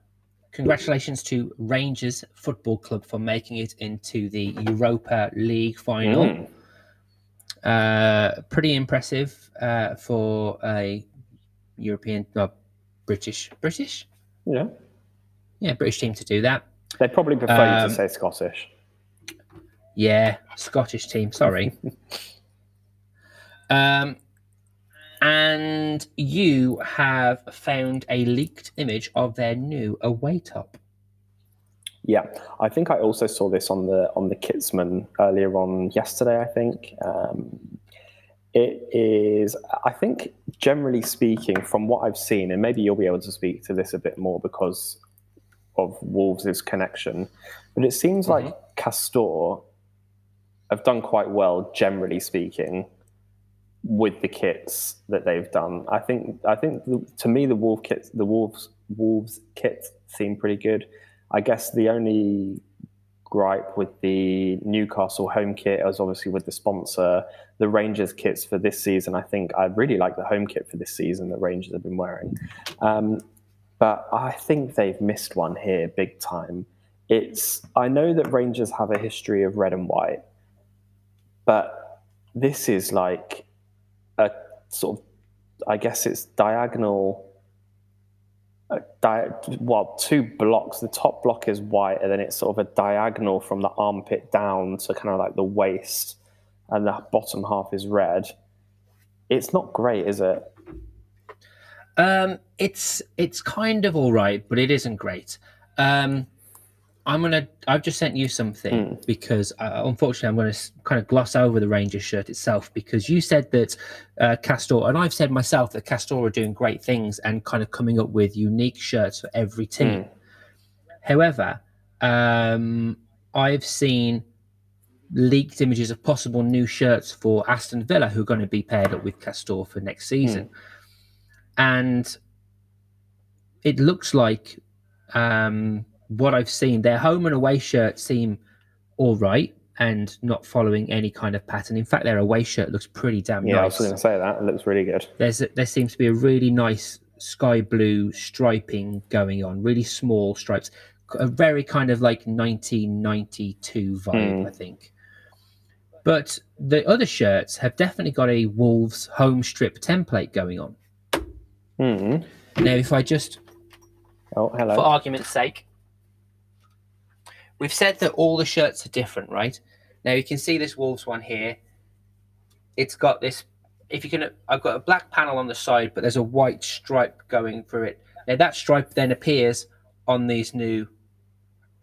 congratulations to Rangers Football Club for making it into the Europa League final.
Mm.
Uh, pretty impressive uh, for a European, well, British, British,
Yeah.
yeah, British team to do that.
They probably prefer you
Um,
to say Scottish.
Yeah, Scottish team. Sorry. um, and you have found a leaked image of their new away top.
Yeah, I think I also saw this on the on the Kitsman earlier on yesterday. I think um, it is. I think generally speaking, from what I've seen, and maybe you'll be able to speak to this a bit more because of Wolves' connection, but it seems like Castore have done quite well, generally speaking, with the kits that they've done. I think. I think the, to me, the Wolf kits, the Wolves Wolves kits seem pretty good. I guess the only gripe with the Newcastle home kit was obviously with the sponsor. The Rangers kits for this season, I think I really like the home kit for this season that Rangers have been wearing. Um, but I think they've missed one here big time. It's I know that Rangers have a history of red and white, but this is like a sort of, I guess it's diagonal. Di- well, two blocks. The top block is white, and then it's sort of a diagonal from the armpit down to kind of like the waist, and the bottom half is red. It's not great, is it?
Um, it's it's kind of all right, but it isn't great. Um, I'm gonna. I've just sent you something because uh, unfortunately I'm going to kind of gloss over the Rangers shirt itself because you said that uh, Castore and I've said myself that Castore are doing great things and kind of coming up with unique shirts for every team. However, um, I've seen leaked images of possible new shirts for Aston Villa who are going to be paired up with Castore for next season, and it looks like um, what I've seen, their home and away shirts seem all right and not following any kind of pattern. In fact, their away shirt looks pretty damn nice.
Yeah, I was going to say that. It looks really good.
There's a, there seems to be a really nice sky blue striping going on, really small stripes, a very kind of like 1992 vibe,
Hmm.
I think. But the other shirts have definitely got a Wolves home strip template going on.
Hmm.
Now, if I just
Oh, hello.
for argument's sake, we've said that all the shirts are different, right? Now you can see this Wolves one here. It's got this. If you can, I've got a black panel on the side, but there's a white stripe going through it. Now that stripe then appears on these new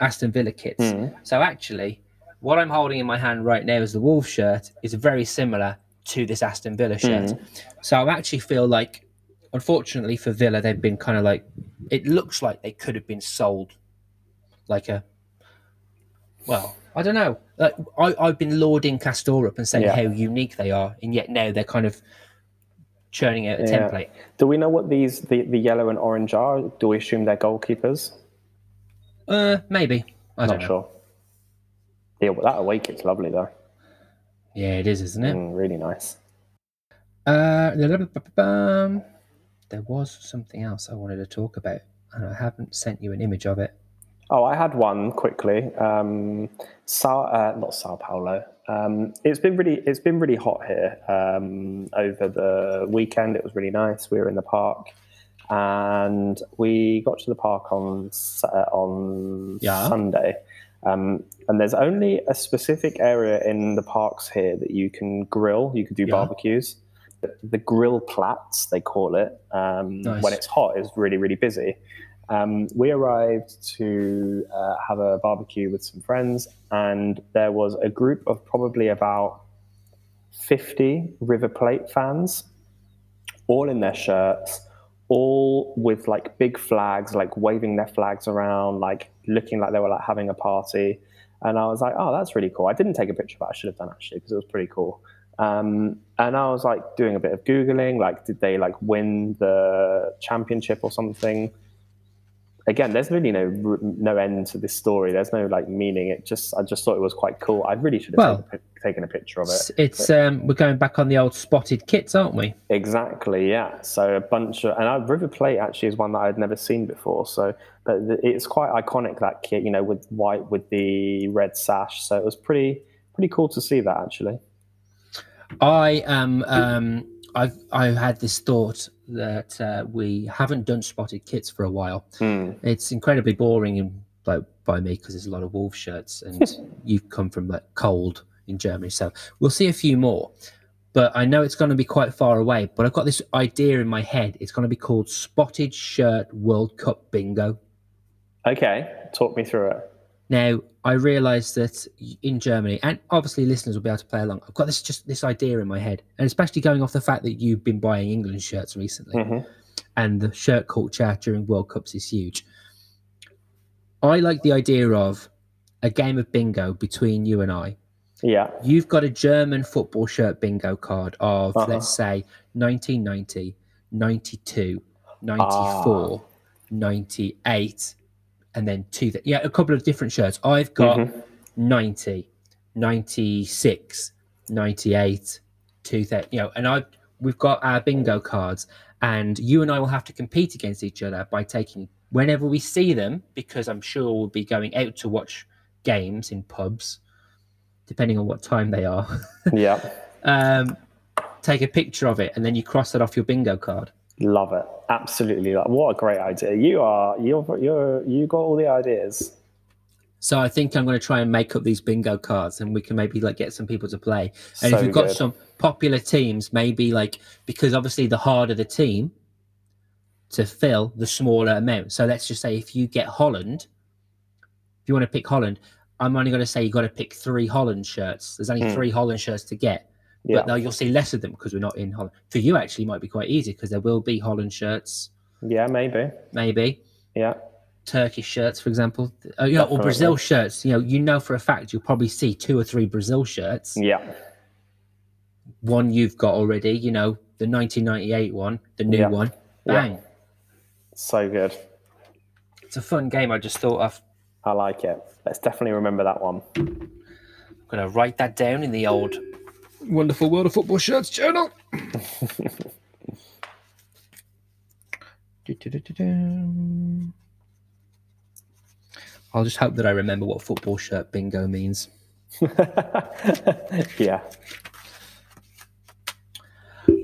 Aston Villa kits.
Mm.
So actually, what I'm holding in my hand right now is the Wolves shirt is very similar to this Aston Villa shirt. So I actually feel like, unfortunately for Villa, they've been kind of like, it looks like they could have been sold like a, well, I don't know. Like I, I've been lauding Castore up and saying
Yeah.
how unique they are, and yet now they're kind of churning out a
Yeah.
template.
Do we know what these the, the yellow and orange are? Do we assume they're goalkeepers?
Uh, maybe. I don't know.
sure. Yeah, well, that away kit's lovely though.
Yeah, it is, isn't it?
Mm, really nice.
Uh, there was something else I wanted to talk about, and I haven't sent you an image of it.
Oh, I had one quickly. Um, Sao, uh, not Sao Paulo. Um, it's been really, it's been really hot here um, over the weekend. It was really nice. We were in the park, and we got to the park on uh, on
Yeah.
Sunday. Um, and there's only a specific area in the parks here that you can grill. You can do
Yeah.
barbecues. The, the grill plats, they call it. Um,
Nice.
When it's hot, it's really, really busy. Um, we arrived to uh, have a barbecue with some friends, and there was a group of probably about 50 River Plate fans, all in their shirts, all with like big flags, like waving their flags around, like looking like they were like having a party. And I was like, oh, that's really cool. I didn't take a picture, but I should have done actually because it was pretty cool. Um, and I was like doing a bit of googling, like, did they like win the championship or something? Again, there's really no no end to this story. There's no like meaning. It just I just thought it was quite cool. I really should have
Well,
taken, a taken a picture of it.
It's, it's um, we're going back on the old spotted kits, aren't we?
Exactly, yeah. So a bunch of, and I, River Plate actually is one that I'd never seen before. So, but it's quite iconic that kit, you know, with white with the red sash. So it was pretty, pretty cool to see that actually.
I am. Um, I've I've had this thought that uh, we haven't done spotted kits for a while.
Hmm.
It's incredibly boring and like by me because there's a lot of wolf shirts, and you've come from like cold in Germany, so we'll see a few more. But I know it's going to be quite far away. But I've got this idea in my head. It's going to be called Spotted Shirt World Cup Bingo.
Okay, talk me through it.
Now, I realise that in Germany, and obviously listeners will be able to play along. I've got this just this idea in my head, and especially going off the fact that you've been buying England shirts recently,
hmm
and the shirt culture during World Cups is huge. I like the idea of a game of bingo between you and I.
Yeah.
You've got a German football shirt bingo card of,
Uh-huh.
let's say, 1990, 92, 94, 98, and then two. That, yeah, a couple of different shirts. I've got
Mhm.
90, 96, 98, 2000, you know, and I we've got our bingo cards and you and I will have to compete against each other by taking whenever we see them because I'm sure we'll be going out to watch games in pubs depending on what time they are.
Yeah.
um, take a picture of it, and then you cross it off your bingo card.
Love it. Absolutely. What a great idea. You are you're you're you got all the ideas.
So I think I'm going to try and make up these bingo cards, and we can maybe like get some people to play. And
So
if you've got
good.
some popular teams, maybe like because obviously the harder the team to fill, the smaller amount. So let's just say if you get Holland, if you want to pick Holland, I'm only going to say you've got to pick three Holland shirts. There's only
Hmm.
three Holland shirts to get,
Yeah.
but now you'll see less of them because we're not in Holland. For you, actually, it might be quite easy because there will be Holland shirts,
Yeah, maybe.
maybe.
Yeah.
Turkish shirts, for example, oh, you know, or Brazil shirts. You know, you know for a fact you'll probably see two or three Brazil shirts.
Yeah.
One you've got already. You know, the 1998 one, the new
Yeah.
one.
Yeah.
Bang!
So good.
It's a fun game. I just thought of.
I like it. Let's definitely remember that one.
I'm gonna write that down in the old wonderful world of football shirts journal. I'll just hope that I remember what football shirt bingo means.
yeah.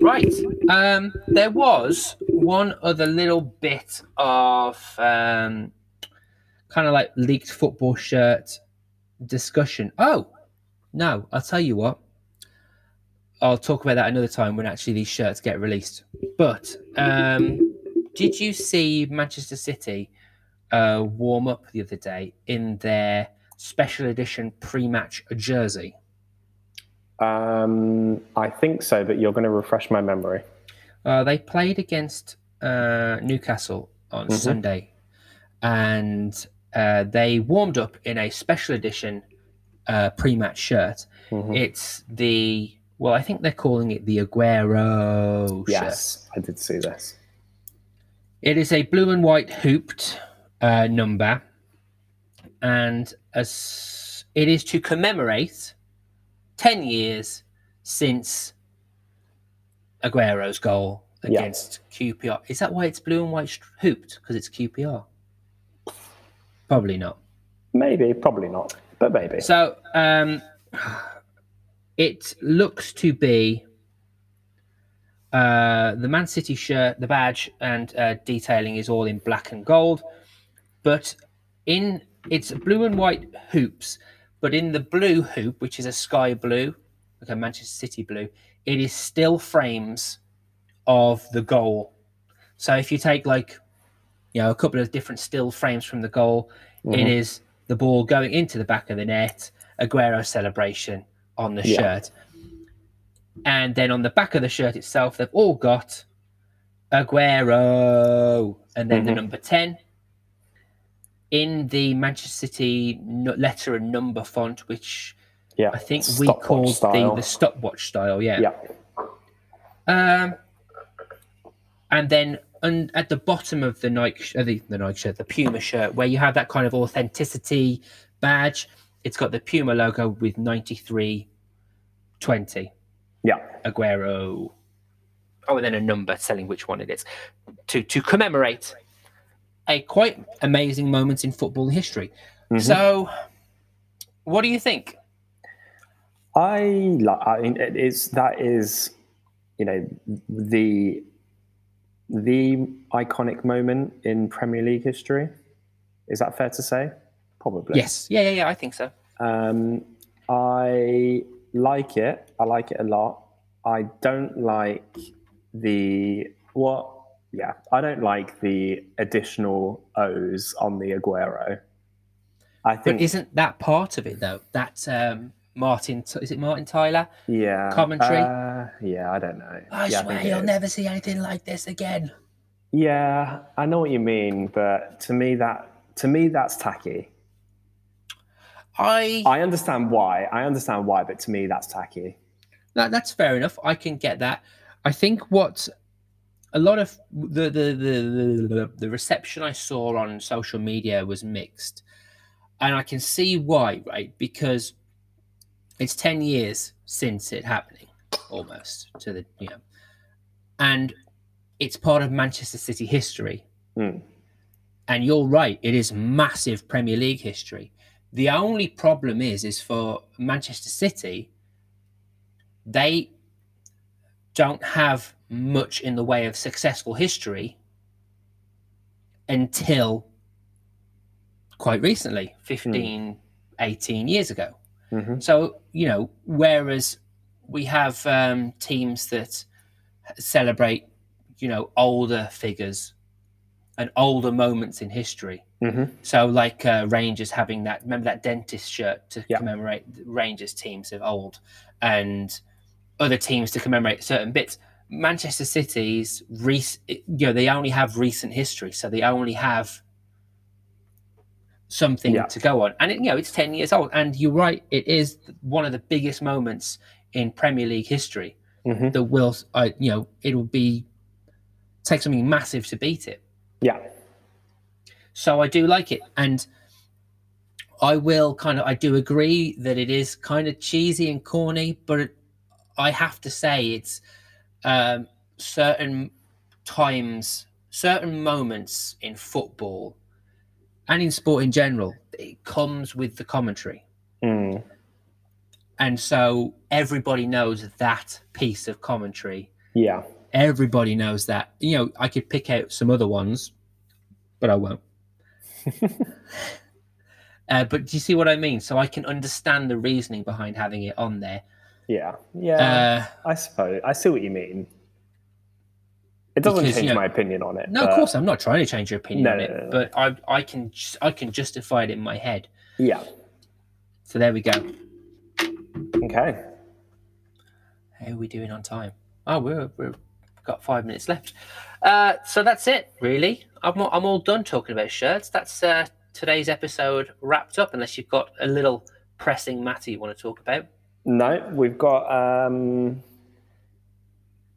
Right. Um, there was one other little bit of um, kind of like leaked football shirt discussion. Oh, no, I'll tell you what. I'll talk about that another time when actually these shirts get released. But um, did you see Manchester City uh, warm up the other day in their special edition pre match jersey?
Um, I think so, but you're going to refresh my memory.
Uh, they played against uh, Newcastle on
Mhm.
Sunday, and uh, they warmed up in a special edition uh, pre-match shirt.
Mhm.
It's the well, I think they're calling it the Aguero shirt.
Yes, I did see this.
It is a blue and white hooped uh, number, and as it is to commemorate ten years since Aguero's goal
Yeah.
against QPR. Is that why it's blue and white hooped? Because it's QPR? Probably not.
Maybe, probably not, but maybe.
So um, it looks to be uh, the Man City shirt, the badge, and uh, detailing is all in black and gold, but in it's blue and white hoops. But in the blue hoop, which is a sky blue, like a Manchester City blue, it is still frames of the goal. So if you take like, you know, a couple of different still frames from the goal, it
Mhm.
is the ball going into the back of the net, Aguero celebration on the
Yeah.
shirt. And then on the back of the shirt itself, they've all got Aguero and then the
Mhm.
number 10. In the Manchester City letter and number font, which
yeah,
I think we called the,
style.
the stopwatch style, yeah.
yeah,
Um, and then un- at the bottom of the Nike, uh, the, the Nike shirt, the Puma shirt, where you have that kind of authenticity badge, it's got the Puma logo with 9320
yeah,
Aguero. Oh, and then a number telling which one it is to, to commemorate a quite amazing moment in football history.
Mhm.
So, what do you think?
I. I mean, it is that is, you know, the the iconic moment in Premier League history. Is that fair to say? Probably.
Yes. Yeah, yeah, yeah, I think so.
Um, I like it. I like it a lot. I don't like the what. Yeah, I don't like the additional O's on the Aguero. I think.
But isn't that part of it, though? That um, Martin, is it Martin Tyler?
yeah.
commentary?
Uh, yeah, I don't know.
I
yeah,
swear
it
you'll never see anything like this again.
Yeah, I know what you mean, but to me that to me that's tacky.
I
I understand why. I understand why, but to me that's tacky.
that, that's fair enough. I can get that. I think what a lot of the the, the the the reception I saw on social media was mixed, and I can see why. Right, because it's ten years since it happening, almost to the you know, and it's part of Manchester City history.
Hmm.
And you're right, it is massive Premier League history. The only problem is, is for Manchester City, they don't have much in the way of successful history until quite recently 15 18 years ago.
Hmm
so you know whereas we have um, teams that celebrate you know older figures and older moments in history
hmm
so like uh, rangers having that remember that dentist shirt to
Yeah.
commemorate rangers teams of old and other teams to commemorate certain bits manchester city's rec- you know they only have recent history so they only have something
Yeah.
to go on and it, you know it's 10 years old and you're right it is one of the biggest moments in premier league history
hmm
that will uh, you know it'll be take something massive to beat it
Yeah.
So I do like it, and I will kind of I do agree that it is kind of cheesy and corny, but it, I have to say it's um, certain times, certain moments in football and in sport in general. It comes with the commentary,
Mm.
and so everybody knows that piece of commentary.
Yeah.
Everybody knows that. You know, I could pick out some other ones, but I won't. Uh, but do you see what I mean? So I can understand the reasoning behind having it on there.
Yeah. Yeah.
Uh,
I suppose I see what you mean. It doesn't
Because,
change
you know-
my opinion on it.
no, of course I'm not trying to change your opinion
No,
on it,
no, no.
but I I can I can justify it in my head.
Yeah.
So there we go.
Okay.
How are we doing on time? Oh, we're we're got five minutes left. Uh, so that's it, really. I'm all, I'm all done talking about shirts. That's uh, today's episode wrapped up. Unless you've got a little pressing matter you want to talk about.
No, we've got um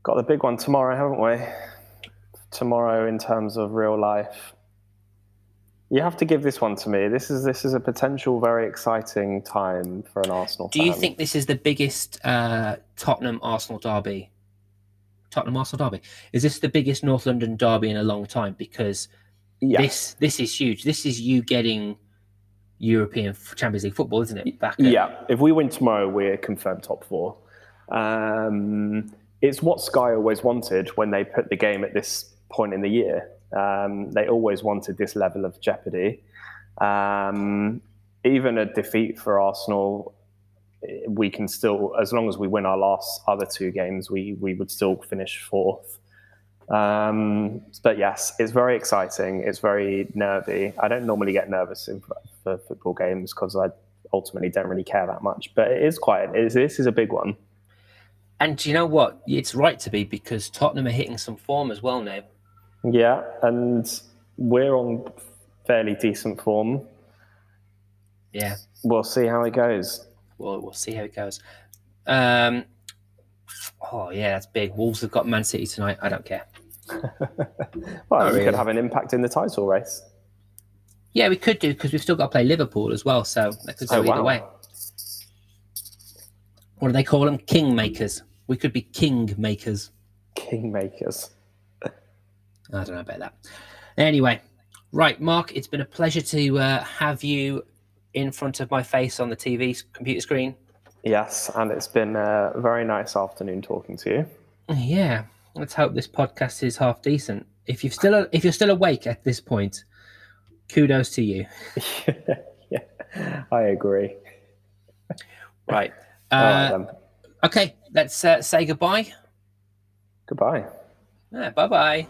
got the big one tomorrow, haven't we? Tomorrow in terms of real life. You have to give this one to me. This is this is a potential very exciting time for an Arsenal
Do you think this is the biggest uh, Tottenham Arsenal derby? Tottenham Arsenal derby is this the biggest North London derby in a long time? Because
yeah.
this this is huge. This is you getting European Champions League football, isn't it? Back at-
Yeah, if we win tomorrow, we're confirmed top four. Um, it's what Sky always wanted when they put the game at this point in the year. Um, they always wanted this level of jeopardy. Um, even a defeat for Arsenal, we can still, as long as we win our last other two games, we we would still finish fourth. Um, but yes, it's very exciting. It's very nervy. I don't normally get nervous in, for football games because I ultimately don't really care that much. But it is quite. It is, this is a big one.
And do you know what? It's right to be because Tottenham are hitting some form as well now.
Yeah, and we're on fairly decent form.
Yeah.
We'll see how it goes.
Well, we'll see how it goes. Um, oh yeah, that's big. Wolves have got Man City tonight. I don't care.
Well, we
really.
could have an impact in the title race.
Yeah, we could do because we've still got to play Liverpool as well, so that could go
Oh,
either
wow.
way. What do they call them? King makers. We could be king makers.
Kingmakers.
I don't know about that. Anyway, right, Mark, it's been a pleasure to uh, have you in front of my face on the TV computer screen.
Yes, and it's been a very nice afternoon talking to you.
Yeah, let's hope this podcast is half decent. If you're still if you're still awake at this point, kudos to you.
yeah, I agree. Right.
Uh,
then.
okay, let's uh, say goodbye.
Goodbye.
bye bye.